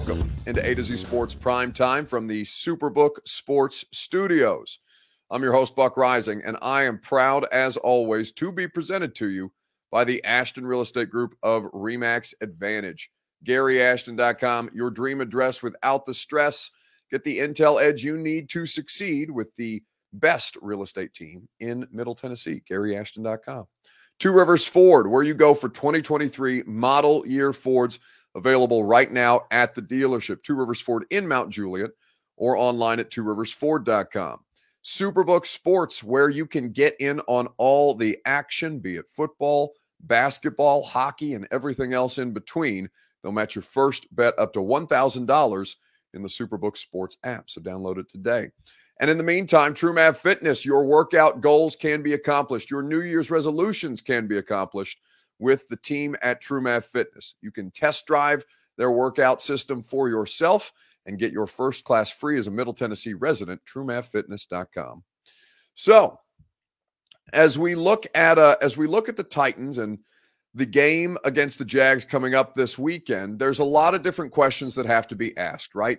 Welcome into A to Z Sports Prime Time from the Superbook Sports Studios. I'm your host, Buck Reising, and I am proud, as always, to be presented to you by the Ashton Real Estate Group of Remax Advantage. GaryAshton.com, your dream address without the stress. Get the intel edge you need to succeed with the best real estate team in Middle Tennessee. GaryAshton.com. Two Rivers Ford, where you go for 2023 model year Fords available right now at the dealership. Two Rivers Ford in Mount Juliet or online at tworiversford.com. Superbook Sports, where you can get in on all the action, be it football, basketball, hockey, and everything else in between. They'll match your first bet up to $1,000 in the Superbook Sports app. So download it today. And in the meantime, TrueMav Fitness, your workout goals can be accomplished. Your New Year's resolutions can be accomplished with the team at TrueMav Fitness. You can test drive their workout system for yourself and get your first class free as a Middle Tennessee resident, truemavfitness.com. So, as we look at uh, as we look at the Titans and the game against the Jags coming up this weekend, there's a lot of different questions that have to be asked, right?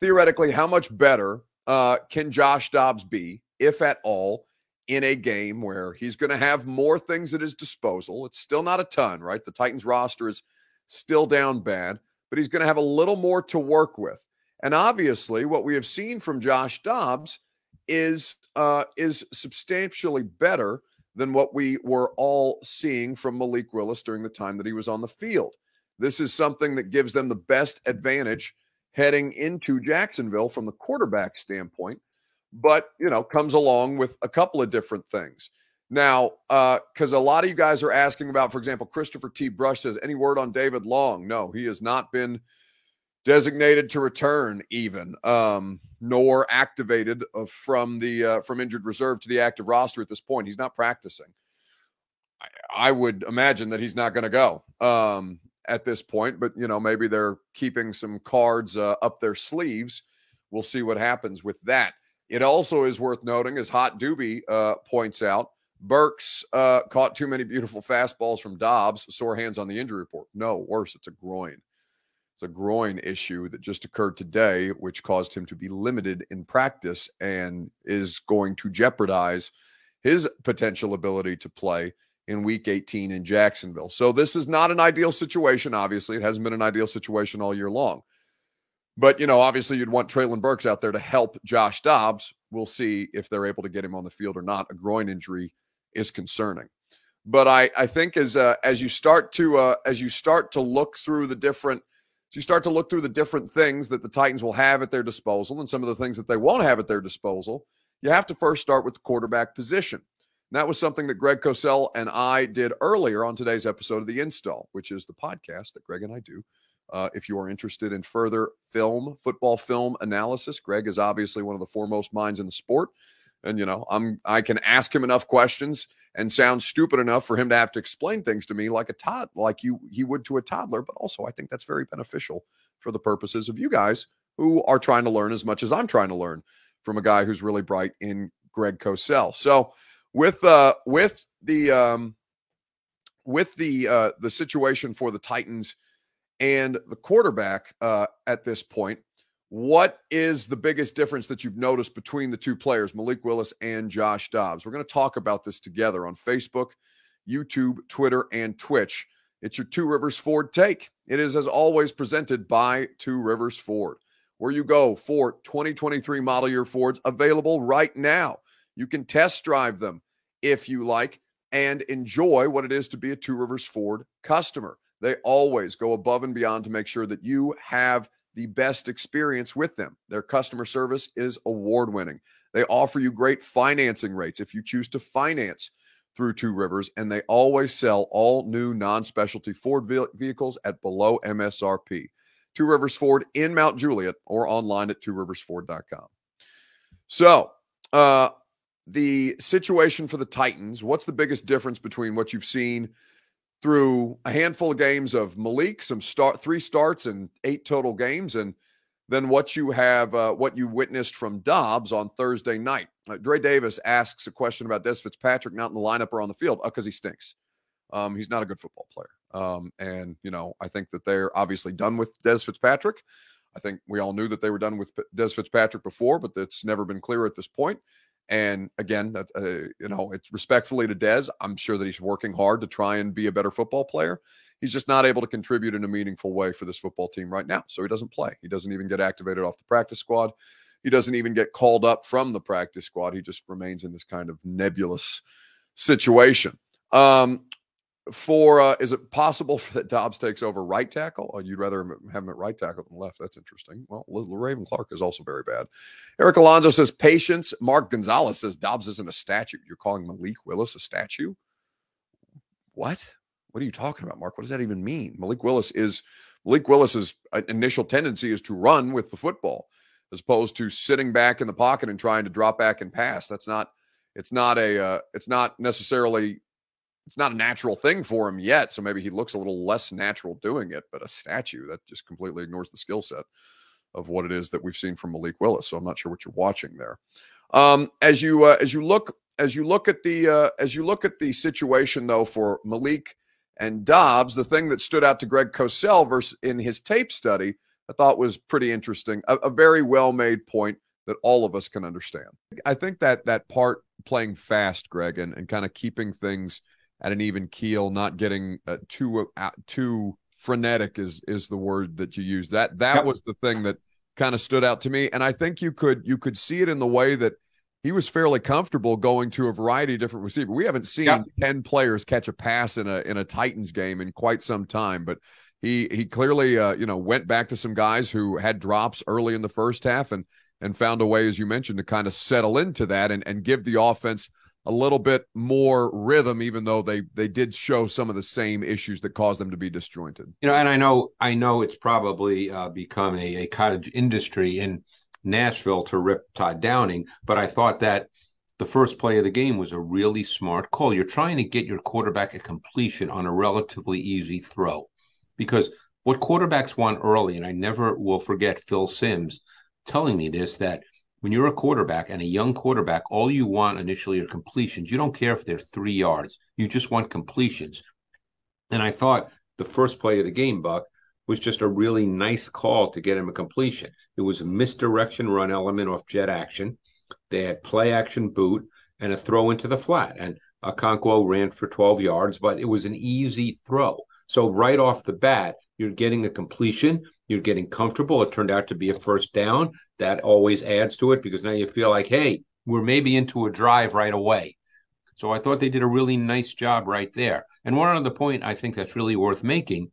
Theoretically, how much better uh, can Josh Dobbs be, if at all, in a game where he's going to have more things at his disposal? It's still not a ton, right? The Titans roster is still down bad, but he's going to have a little more to work with. And obviously, what we have seen from Josh Dobbs is uh, is substantially better than what we were all seeing from Malik Willis during the time that he was on the field. This is something that gives them the best advantage heading into Jacksonville from the quarterback standpoint, but you know comes along with a couple of different things. Now, because uh, a lot of you guys are asking about, for example, Christopher T. Brush says, any word on David Long? No, he has not been designated to return even um, nor activated uh, from the uh, from injured reserve to the active roster at this point he's not practicing i, I would imagine that he's not going to go um, at this point but you know maybe they're keeping some cards uh, up their sleeves we'll see what happens with that it also is worth noting as hot doobie uh, points out burks uh, caught too many beautiful fastballs from dobbs sore hands on the injury report no worse it's a groin it's a groin issue that just occurred today, which caused him to be limited in practice and is going to jeopardize his potential ability to play in week 18 in Jacksonville. So, this is not an ideal situation. Obviously, it hasn't been an ideal situation all year long. But, you know, obviously, you'd want Treylon Burks out there to help Josh Dobbs. We'll see if they're able to get him on the field or not. A groin injury is concerning. But I, I think as uh, as you start to uh, as you start to look through the different so you start to look through the different things that the Titans will have at their disposal and some of the things that they won't have at their disposal. You have to first start with the quarterback position. And that was something that Greg Cosell and I did earlier on today's episode of The Install, which is the podcast that Greg and I do. Uh, if you are interested in further film, football film analysis, Greg is obviously one of the foremost minds in the sport. And, you know, I'm I can ask him enough questions and sound stupid enough for him to have to explain things to me like a tot like you he would to a toddler but also i think that's very beneficial for the purposes of you guys who are trying to learn as much as i'm trying to learn from a guy who's really bright in greg cosell so with uh with the um with the uh the situation for the titans and the quarterback uh at this point what is the biggest difference that you've noticed between the two players, Malik Willis and Josh Dobbs? We're going to talk about this together on Facebook, YouTube, Twitter, and Twitch. It's your Two Rivers Ford take. It is, as always, presented by Two Rivers Ford, where you go for 2023 model year Fords available right now. You can test drive them if you like and enjoy what it is to be a Two Rivers Ford customer. They always go above and beyond to make sure that you have the best experience with them. Their customer service is award winning. They offer you great financing rates if you choose to finance through Two Rivers, and they always sell all new non specialty Ford vehicles at below MSRP. Two Rivers Ford in Mount Juliet or online at tworiversford.com. So, uh, the situation for the Titans, what's the biggest difference between what you've seen through a handful of games of Malik, some start three starts and eight total games, and then what you have, uh, what you witnessed from Dobbs on Thursday night. Uh, Dre Davis asks a question about Des Fitzpatrick not in the lineup or on the field because uh, he stinks. Um, he's not a good football player. Um, and, you know, I think that they're obviously done with Des Fitzpatrick. I think we all knew that they were done with Des Fitzpatrick before, but it's never been clear at this point. And again, that uh, you know, it's respectfully to Des. I'm sure that he's working hard to try and be a better football player. He's just not able to contribute in a meaningful way for this football team right now. So he doesn't play. He doesn't even get activated off the practice squad. He doesn't even get called up from the practice squad. He just remains in this kind of nebulous situation. Um, for uh, is it possible that Dobbs takes over right tackle? Or you'd rather have him at right tackle than left? That's interesting. Well, Raven Clark is also very bad. Eric Alonso says patience. Mark Gonzalez says Dobbs isn't a statue. You're calling Malik Willis a statue? What? What are you talking about, Mark? What does that even mean? Malik Willis is Malik Willis's uh, initial tendency is to run with the football as opposed to sitting back in the pocket and trying to drop back and pass. That's not. It's not a. Uh, it's not necessarily it's not a natural thing for him yet. So maybe he looks a little less natural doing it, but a statue that just completely ignores the skill set of what it is that we've seen from Malik Willis. So I'm not sure what you're watching there. Um, as you uh, as you look as you look at the uh, as you look at the situation though for Malik and Dobbs, the thing that stood out to Greg Cosell versus in his tape study, I thought was pretty interesting. A, a very well made point that all of us can understand. I think that that part playing fast, Greg, and, and kind of keeping things at an even keel, not getting uh, too uh, too frenetic is is the word that you use. That that yep. was the thing that kind of stood out to me, and I think you could you could see it in the way that he was fairly comfortable going to a variety of different receivers. We haven't seen yep. ten players catch a pass in a in a Titans game in quite some time, but he he clearly uh, you know went back to some guys who had drops early in the first half and and found a way, as you mentioned, to kind of settle into that and and give the offense a little bit more rhythm, even though they they did show some of the same issues that caused them to be disjointed. You know, and I know I know it's probably uh, become a, a cottage industry in Nashville to rip Todd Downing, but I thought that the first play of the game was a really smart call. You're trying to get your quarterback a completion on a relatively easy throw, because what quarterbacks want early, and I never will forget Phil Simms telling me this that when you're a quarterback and a young quarterback, all you want initially are completions. You don't care if they're three yards. You just want completions. And I thought the first play of the game, Buck, was just a really nice call to get him a completion. It was a misdirection run element off jet action. They had play action boot and a throw into the flat. And Okonkwo ran for 12 yards, but it was an easy throw. So right off the bat, you're getting a completion. You're getting comfortable. It turned out to be a first down. That always adds to it because now you feel like, hey, we're maybe into a drive right away. So I thought they did a really nice job right there. And one other point I think that's really worth making,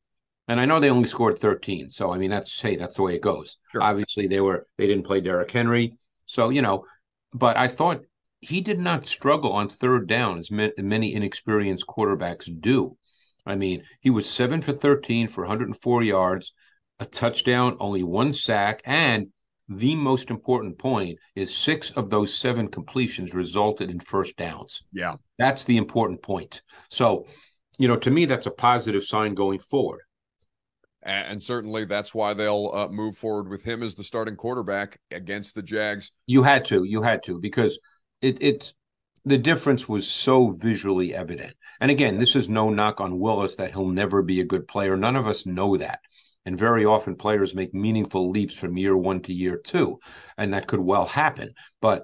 and I know they only scored 13. So I mean that's hey, that's the way it goes. Sure. Obviously they were they didn't play Derrick Henry. So, you know, but I thought he did not struggle on third down as many inexperienced quarterbacks do. I mean, he was seven for 13 for 104 yards, a touchdown, only one sack, and the most important point is six of those seven completions resulted in first downs. Yeah. That's the important point. So, you know, to me, that's a positive sign going forward. And certainly that's why they'll uh, move forward with him as the starting quarterback against the Jags. You had to, you had to, because it, it, the difference was so visually evident. And again, this is no knock on Willis that he'll never be a good player. None of us know that. And very often players make meaningful leaps from year one to year two, and that could well happen. But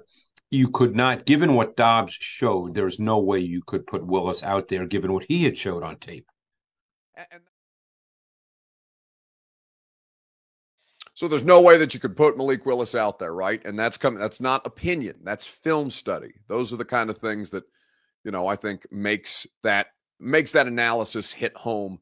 you could not, given what Dobbs showed, there's no way you could put Willis out there given what he had showed on tape. So there's no way that you could put Malik Willis out there, right? And that's coming. That's not opinion. That's film study. Those are the kind of things that, you know, I think makes that makes that analysis hit home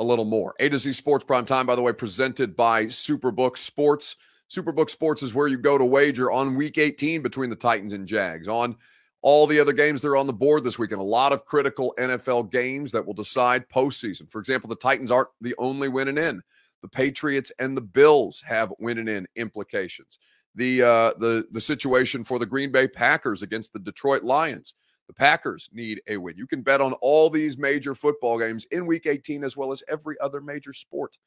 a little more. A to Z Sports Prime Time, by the way, presented by Superbook Sports. Superbook Sports is where you go to wager on Week 18 between the Titans and Jags on all the other games that are on the board this weekend. A lot of critical NFL games that will decide postseason. For example, the Titans aren't the only winning in. The Patriots and the Bills have winning in implications. The uh, the the situation for the Green Bay Packers against the Detroit Lions. The Packers need a win. You can bet on all these major football games in Week 18 as well as every other major sport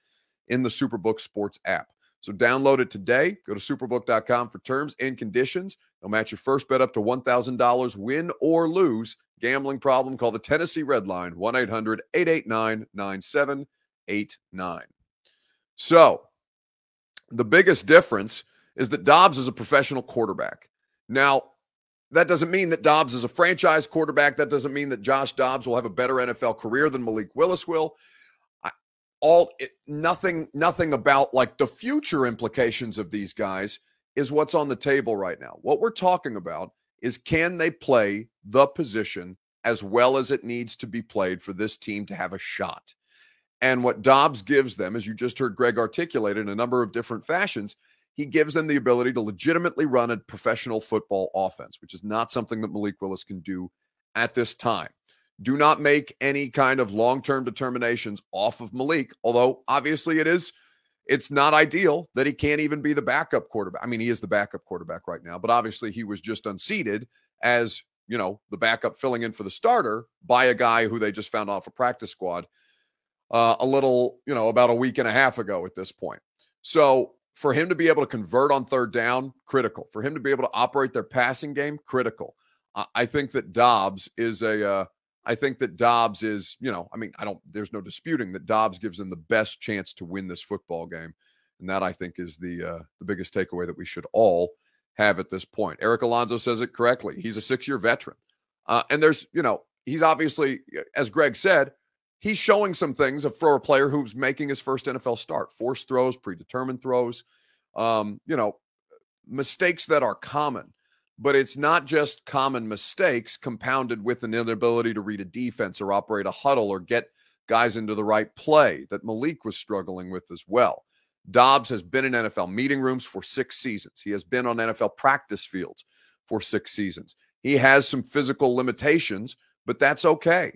in the SuperBook Sports app. So download it today. Go to superbook.com for terms and conditions. They'll match your first bet up to $1,000, win or lose. Gambling problem, call the Tennessee Red Line, 1 800 889 9789. So the biggest difference is that Dobbs is a professional quarterback. Now, that doesn't mean that Dobbs is a franchise quarterback. That doesn't mean that Josh Dobbs will have a better NFL career than Malik Willis will all it, nothing nothing about like the future implications of these guys is what's on the table right now. What we're talking about is can they play the position as well as it needs to be played for this team to have a shot. And what Dobbs gives them, as you just heard Greg articulate in a number of different fashions, he gives them the ability to legitimately run a professional football offense, which is not something that Malik Willis can do at this time do not make any kind of long-term determinations off of Malik, although obviously it is it's not ideal that he can't even be the backup quarterback. I mean, he is the backup quarterback right now, but obviously he was just unseated as, you know, the backup filling in for the starter by a guy who they just found off a practice squad uh, a little, you know, about a week and a half ago at this point. So for him to be able to convert on third down, critical. For him to be able to operate their passing game, critical. I think that Dobbs is a uh, I think that Dobbs is, you know, I mean, I don't, there's no disputing that Dobbs gives them the best chance to win this football game. And that I think is the uh, the biggest takeaway that we should all have at this point. Eric Alonso says it correctly. He's a six year veteran. Uh, and there's, you know, he's obviously, as Greg said, he's showing some things for a player who's making his first NFL start. Forced throws, predetermined throws, um, you know, mistakes that are common but it's not just common mistakes compounded with an inability to read a defense or operate a huddle or get guys into the right play that Malik was struggling with as well. Dobbs has been in NFL meeting rooms for six seasons. He has been on NFL practice fields for six seasons. He has some physical limitations, but that's okay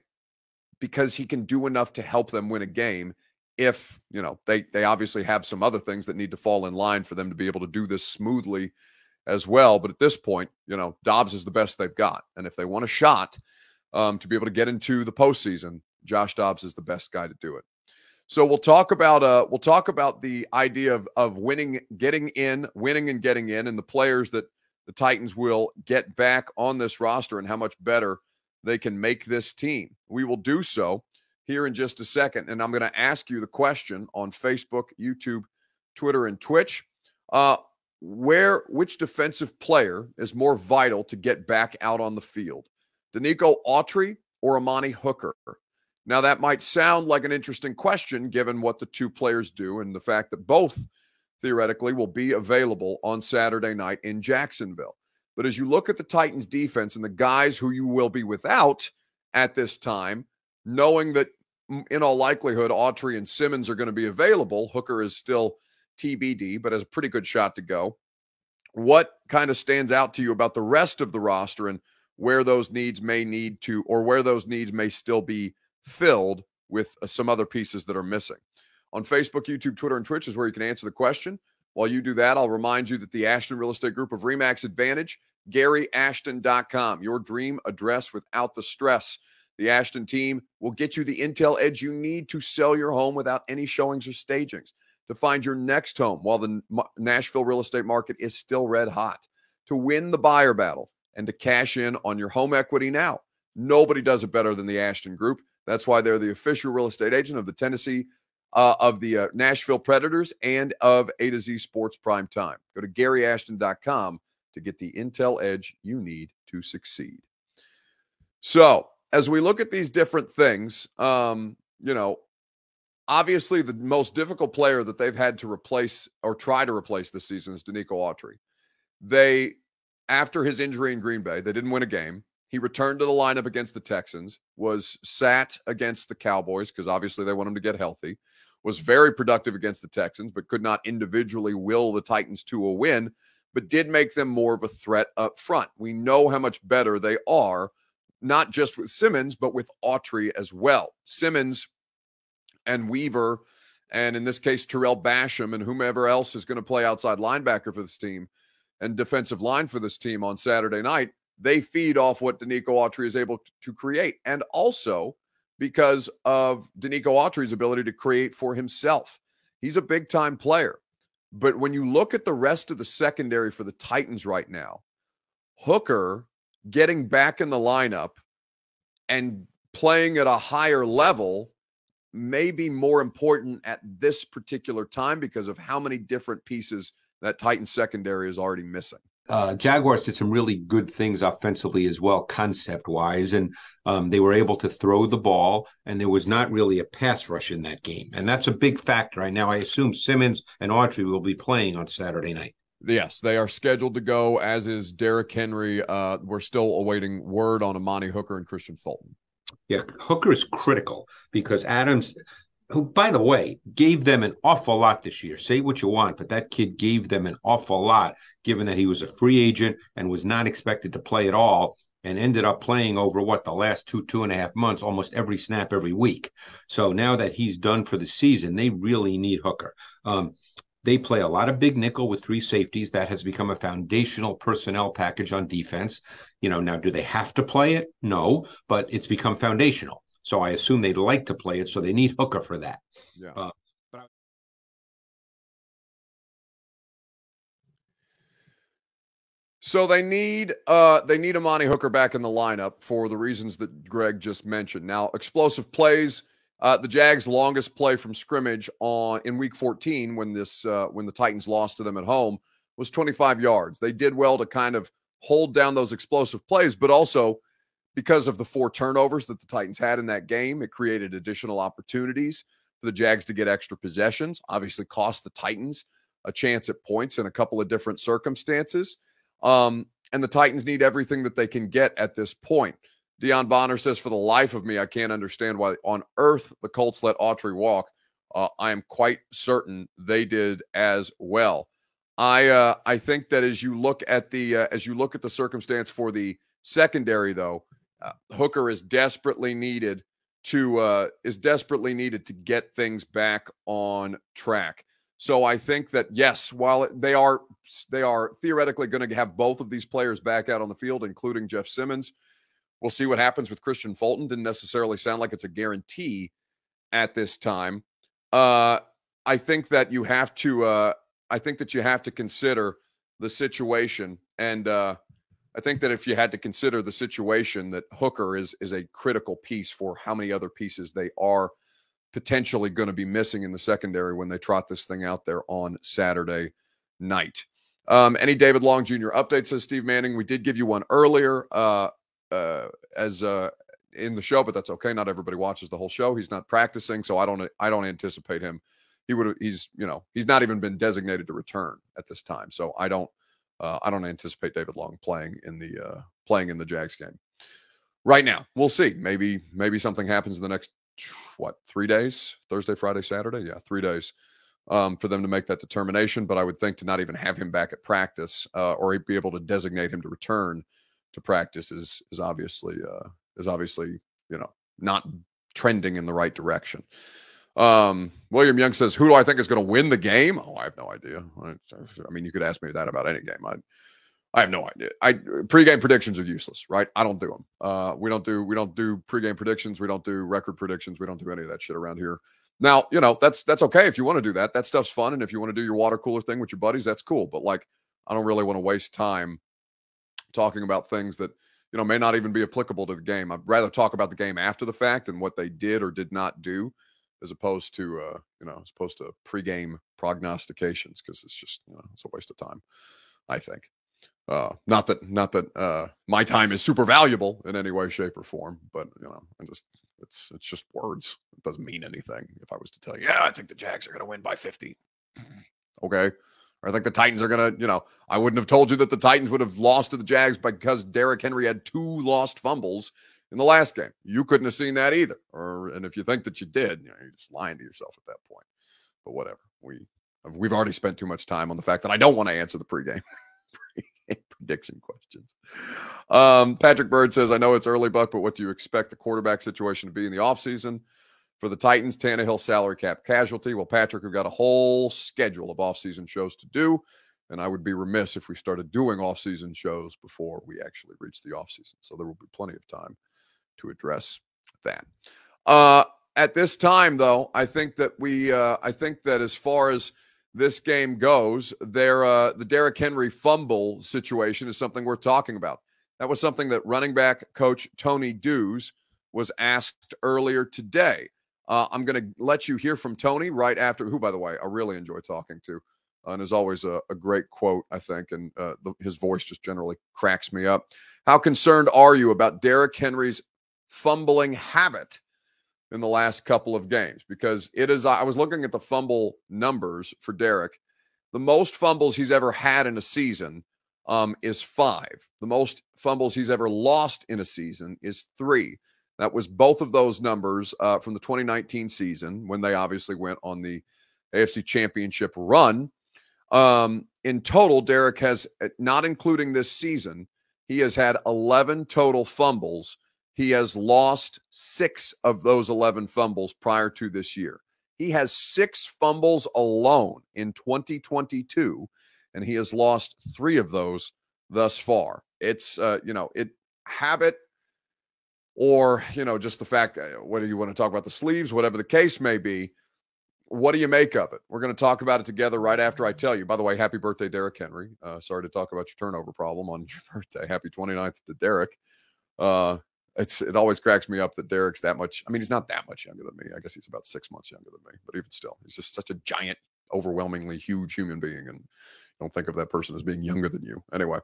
because he can do enough to help them win a game if, you know, they they obviously have some other things that need to fall in line for them to be able to do this smoothly as well. But at this point, you know, Dobbs is the best they've got. And if they want a shot um, to be able to get into the postseason, Josh Dobbs is the best guy to do it. So we'll talk about uh we'll talk about the idea of of winning, getting in, winning and getting in, and the players that the Titans will get back on this roster and how much better they can make this team. We will do so here in just a second. And I'm going to ask you the question on Facebook, YouTube, Twitter, and Twitch. Uh, where which defensive player is more vital to get back out on the field? Denico Autry or Amani Hooker? Now that might sound like an interesting question given what the two players do and the fact that both theoretically will be available on Saturday night in Jacksonville. But as you look at the Titans defense and the guys who you will be without at this time, knowing that in all likelihood Autry and Simmons are going to be available, Hooker is still TBD, but has a pretty good shot to go. What kind of stands out to you about the rest of the roster and where those needs may need to, or where those needs may still be filled with uh, some other pieces that are missing? On Facebook, YouTube, Twitter, and Twitch is where you can answer the question. While you do that, I'll remind you that the Ashton Real Estate Group of Remax Advantage, GaryAshton.com, your dream address without the stress. The Ashton team will get you the intel edge you need to sell your home without any showings or stagings to find your next home while the Nashville real estate market is still red hot, to win the buyer battle and to cash in on your home equity now. Nobody does it better than the Ashton Group. That's why they're the official real estate agent of the Tennessee, uh, of the uh, Nashville Predators, and of A to Z Sports Prime Time. Go to GaryAshton.com to get the intel edge you need to succeed. So, as we look at these different things, um, you know, obviously the most difficult player that they've had to replace or try to replace this season is Denico Autry. They, after his injury in Green Bay, they didn't win a game. He returned to the lineup against the Texans, was sat against the Cowboys because obviously they want him to get healthy, was very productive against the Texans, but could not individually will the Titans to a win but did make them more of a threat up front. We know how much better they are, not just with Simmons, but with Autry as well. Simmons and Weaver, and in this case, Tarell Basham, and whomever else is going to play outside linebacker for this team and defensive line for this team on Saturday night, they feed off what Denico Autry is able to create. And also because of Denico Autry's ability to create for himself. He's a big time player. But when you look at the rest of the secondary for the Titans right now, Hooker getting back in the lineup and playing at a higher level may be more important at this particular time because of how many different pieces that Titans secondary is already missing uh, Jaguars did some really good things offensively as well, concept wise, and um, they were able to throw the ball, and there was not really a pass rush in that game, and that's a big factor. Right now, I assume Simmons and Autry will be playing on Saturday night. Yes, they are scheduled to go, as is Derrick Henry. Uh, we're still awaiting word on Amani Hooker and Kristian Fulton. Yeah, Hooker is critical because Adams who, by the way, gave them an awful lot this year. Say what you want, but that kid gave them an awful lot, given that he was a free agent and was not expected to play at all and ended up playing over what the last two, two and a half months, almost every snap every week. So now that he's done for the season, they really need Hooker. Um, they play a lot of big nickel with three safeties. That has become a foundational personnel package on defense. You know, now do they have to play it? No, but it's become foundational. So I assume they'd like to play it. So they need Hooker for that. Yeah. Uh, So they need uh they need Amani Hooker back in the lineup for the reasons that Greg just mentioned. Now, explosive plays, uh the Jags longest play from scrimmage on in week 14 when this uh when the Titans lost to them at home was 25 yards. They did well to kind of hold down those explosive plays, but also because of the four turnovers that the Titans had in that game, it created additional opportunities for the Jags to get extra possessions. Obviously, cost the Titans a chance at points in a couple of different circumstances. Um, and the Titans need everything that they can get at this point. Dion Bonner says, For the life of me, I can't understand why on earth the Colts let Autry walk. Uh, I am quite certain they did as well. I uh, I think that as you look at the uh, as you look at the circumstance for the secondary, though, uh, Hooker is desperately needed to uh, is desperately needed to get things back on track. So I think that yes, while they are they are theoretically going to have both of these players back out on the field, including Jeff Simmons. We'll see what happens with Kristian Fulton. Didn't necessarily sound like it's a guarantee at this time. Uh, I think that you have to. Uh, I think that you have to consider the situation and uh, I think that if you had to consider the situation that Hooker is is a critical piece for how many other pieces they are potentially going to be missing in the secondary when they trot this thing out there on Saturday night. Um, any David Long Jr. update says Steve Manning. We did give you one earlier uh, uh, as uh, in the show, but that's okay. Not everybody watches the whole show. He's not practicing, so I don't I don't anticipate him. He would he's you know he's not even been designated to return at this time, so I don't uh, I don't anticipate David Long playing in the uh, playing in the Jags game right now. We'll see. Maybe maybe something happens in the next what three days? Thursday, Friday, Saturday. Yeah, three days um, for them to make that determination. But I would think to not even have him back at practice uh, or be able to designate him to return to practice is is obviously uh, is obviously you know not trending in the right direction. Um, William Young says, "Who do I think is going to win the game?" Oh, I have no idea. I, I, mean, you could ask me that about any game. I, I have no idea. I pregame predictions are useless, right? I don't do them. Uh, we don't do we don't do pregame predictions. We don't do record predictions. We don't do any of that shit around here. Now, you know that's that's okay if you want to do that. That stuff's fun, and if you want to do your water cooler thing with your buddies, that's cool. But like, I don't really want to waste time talking about things that you know may not even be applicable to the game. I'd rather talk about the game after the fact and what they did or did not do as opposed to uh, you know, as opposed to pregame prognostications because it's just you know it's a waste of time. I think. Uh, not that not that uh, my time is super valuable in any way, shape, or form, but you know, I just it's it's just words. It doesn't mean anything. If I was to tell you, yeah, I think the Jags are going to win by fifty. okay. Or I think the Titans are going to, you know, I wouldn't have told you that the Titans would have lost to the Jags because Derrick Henry had two lost fumbles in the last game. You couldn't have seen that either. Or and if you think that you did, you know, you're just lying to yourself at that point. But whatever. We we've already spent too much time on the fact that I don't want to answer the pregame prediction questions. Um, Patrick Bird says, I know it's early, Buck, but what do you expect the quarterback situation to be in the offseason? For the Titans, Tannehill salary cap casualty. Well, Patrick, we've got a whole schedule of offseason shows to do. And I would be remiss if we started doing off-season shows before we actually reach the off-season. So there will be plenty of time to address that. Uh, at this time, though, I think that we, uh, I think that as far as this game goes, there, uh, the Derrick Henry fumble situation is something we're talking about. That was something that running back coach Tony Dews was asked earlier today. Uh, I'm going to let you hear from Tony right after, who, by the way, I really enjoy talking to and is always a, a, great quote, I think. And uh, the, his voice just generally cracks me up. How concerned are you about Derrick Henry's fumbling habit in the last couple of games? Because it is, I was looking at the fumble numbers for Derrick. The most fumbles he's ever had in a season um, is five. The most fumbles he's ever lost in a season is three. That was both of those numbers uh, from the 2019 season when they obviously went on the AFC Championship run. Um, in total, Derrick has, uh, not including this season, he has had 11 total fumbles. He has lost six of those 11 fumbles prior to this year. He has six fumbles alone in 2022, and he has lost three of those thus far. It's, uh, you know, it habit or, you know, just the fact, uh, whether you want to talk about the sleeves, whatever the case may be, what do you make of it? We're going to talk about it together right after I tell you. By the way, happy birthday, Derrick Henry. Uh, sorry to talk about your turnover problem on your birthday. Happy 29th to Derrick. Uh, it's it always cracks me up that Derrick's that much. I mean, he's not that much younger than me. I guess he's about six months younger than me, but even still, he's just such a giant, overwhelmingly huge human being, and don't think of that person as being younger than you. Anyway,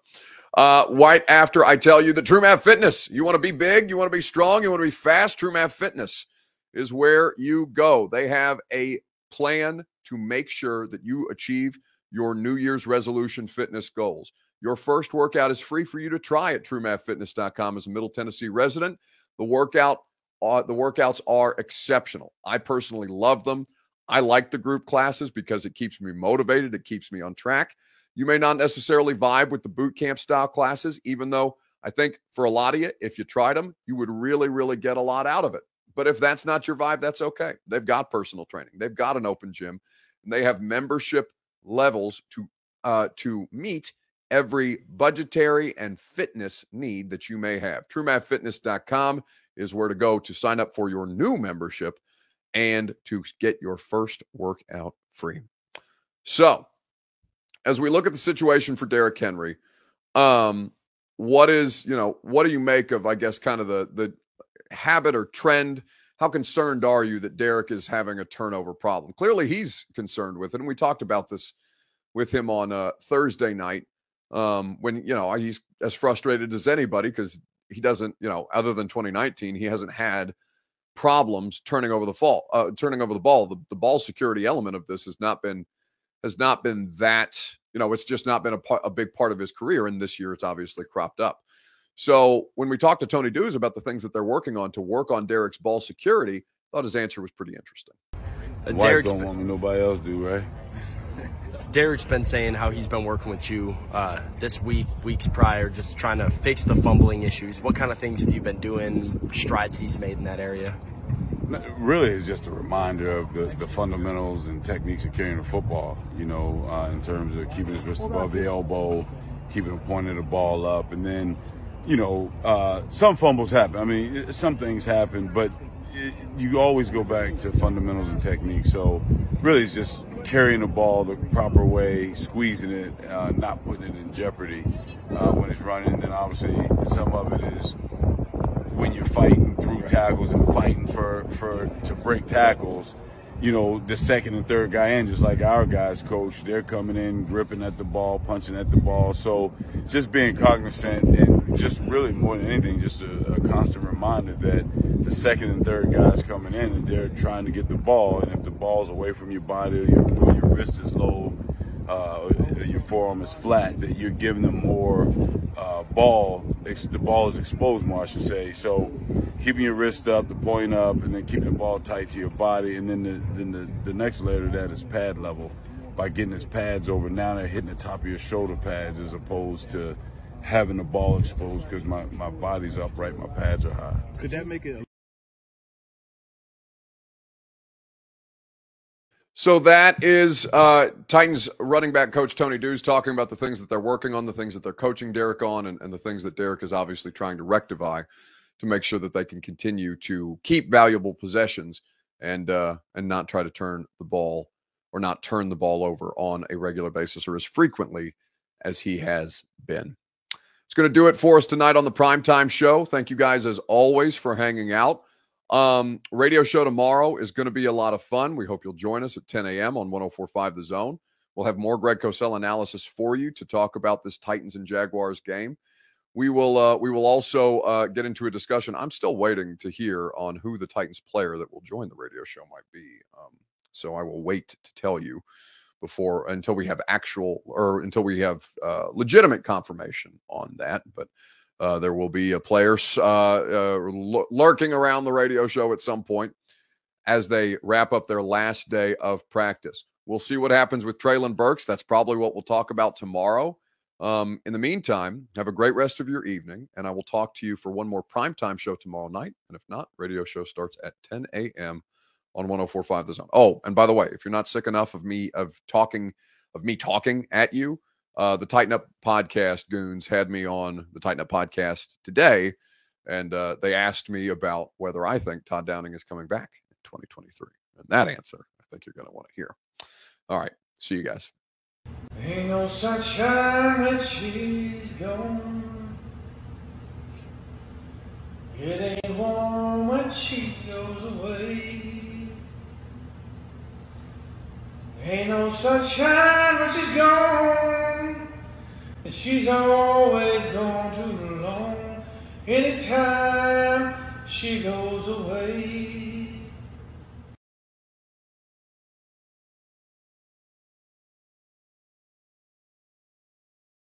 uh, right after I tell you that TrueMath Fitness, you want to be big, you want to be strong, you want to be fast. TrueMath Fitness is where you go. They have a plan to make sure that you achieve your New Year's resolution fitness goals. Your first workout is free for you to try at truemathfitness.com as a Middle Tennessee resident. The workout uh, the workouts are exceptional. I personally love them. I like the group classes because it keeps me motivated, it keeps me on track. You may not necessarily vibe with the boot camp style classes, even though I think for a lot of you, if you tried them, you would really, really get a lot out of it. But if that's not your vibe, that's okay. They've got personal training. They've got an open gym, and they have membership levels to uh, to meet every budgetary and fitness need that you may have. TrueMathFitness.com is where to go to sign up for your new membership and to get your first workout free. So, as we look at the situation for Derrick Henry, um, what is you know what do you make of I guess kind of the the habit or trend? How concerned are you that Derrick is having a turnover problem? Clearly, he's concerned with it, and we talked about this with him on uh, Thursday night um, when you know he's as frustrated as anybody because he doesn't, you know, other than 2019, he hasn't had problems turning over the fall, uh, turning over the ball. The, the ball security element of this has not been has not been that you know it's just not been a, part, a big part of his career and this year it's obviously cropped up so when we talked to Tony Dews about the things that they're working on to work on Derrick's ball security, I thought his answer was pretty interesting. Uh, Derrick's don't want me, nobody else do, right? Derrick's been saying how he's been working with you uh, this week, weeks prior, just trying to fix the fumbling issues. What kind of things have you been doing? Strides he's made in that area? Really, it's just a reminder of the, the fundamentals and techniques of carrying the football. You know, uh, in terms of keeping his wrist above the elbow, keeping the point of the ball up, and then you know, uh, some fumbles happen. I mean, some things happen, but it, you always go back to fundamentals and techniques. So, really, it's just carrying the ball the proper way, squeezing it, uh, not putting it in jeopardy uh, when it's running. Then, obviously, some of it is when you're fighting through tackles and fighting for, for to break tackles you know, the second and third guy in, just like our guys, coach. They're coming in, gripping at the ball, punching at the ball. So just being cognizant and just really more than anything, just a, a constant reminder that the second and third guys coming in and they're trying to get the ball. And if the ball's away from your body, your, your wrist is low, uh, your forearm is flat, that you're giving them more uh, ball. The ball is exposed more, I should say. So keeping your wrist up, the point up, and then keeping the ball tight to your body. And then the then the, the next layer of that is pad level. by getting his pads over. Now they're hitting the top of your shoulder pads as opposed to having the ball exposed because my, my body's upright, my pads are high. Could that make it So that is uh, Titans running back coach Tony Dews talking about the things that they're working on, the things that they're coaching Derrick on, and, and, the things that Derrick is obviously trying to rectify to make sure that they can continue to keep valuable possessions and uh, and not try to turn the ball or not turn the ball over on a regular basis or as frequently as he has been. It's going to do it for us tonight on the primetime show. Thank you guys as always for hanging out. Um, radio show tomorrow is going to be a lot of fun. We hope you'll join us at 10 a.m. on 1045 The Zone. We'll have more Greg Cosell analysis for you to talk about this Titans and Jaguars game. We will uh, we will also uh, get into a discussion. I'm still waiting to hear on who the Titans player that will join the radio show might be. Um, so I will wait to tell you before until we have actual or until we have uh, legitimate confirmation on that. But uh, there will be a player uh, uh, lurking around the radio show at some point as they wrap up their last day of practice. We'll see what happens with Treylon Burks. That's probably what we'll talk about tomorrow. Um, in the meantime, have a great rest of your evening, and I will talk to you for one more primetime show tomorrow night. And if not, radio show starts at 10 a.m. on 1045 The Zone. Oh, and by the way, if you're not sick enough of me of talking of me talking at you, uh, the Tighten Up podcast goons had me on the Tighten Up podcast today, and uh, they asked me about whether I think Todd Downing is coming back in 2023. And that answer, I think you're going to want to hear. All right. See you guys. Ain't no sunshine when she's gone. It ain't warm when she goes away. Ain't no sunshine when she's gone. And she's always gone too long. Anytime she goes away.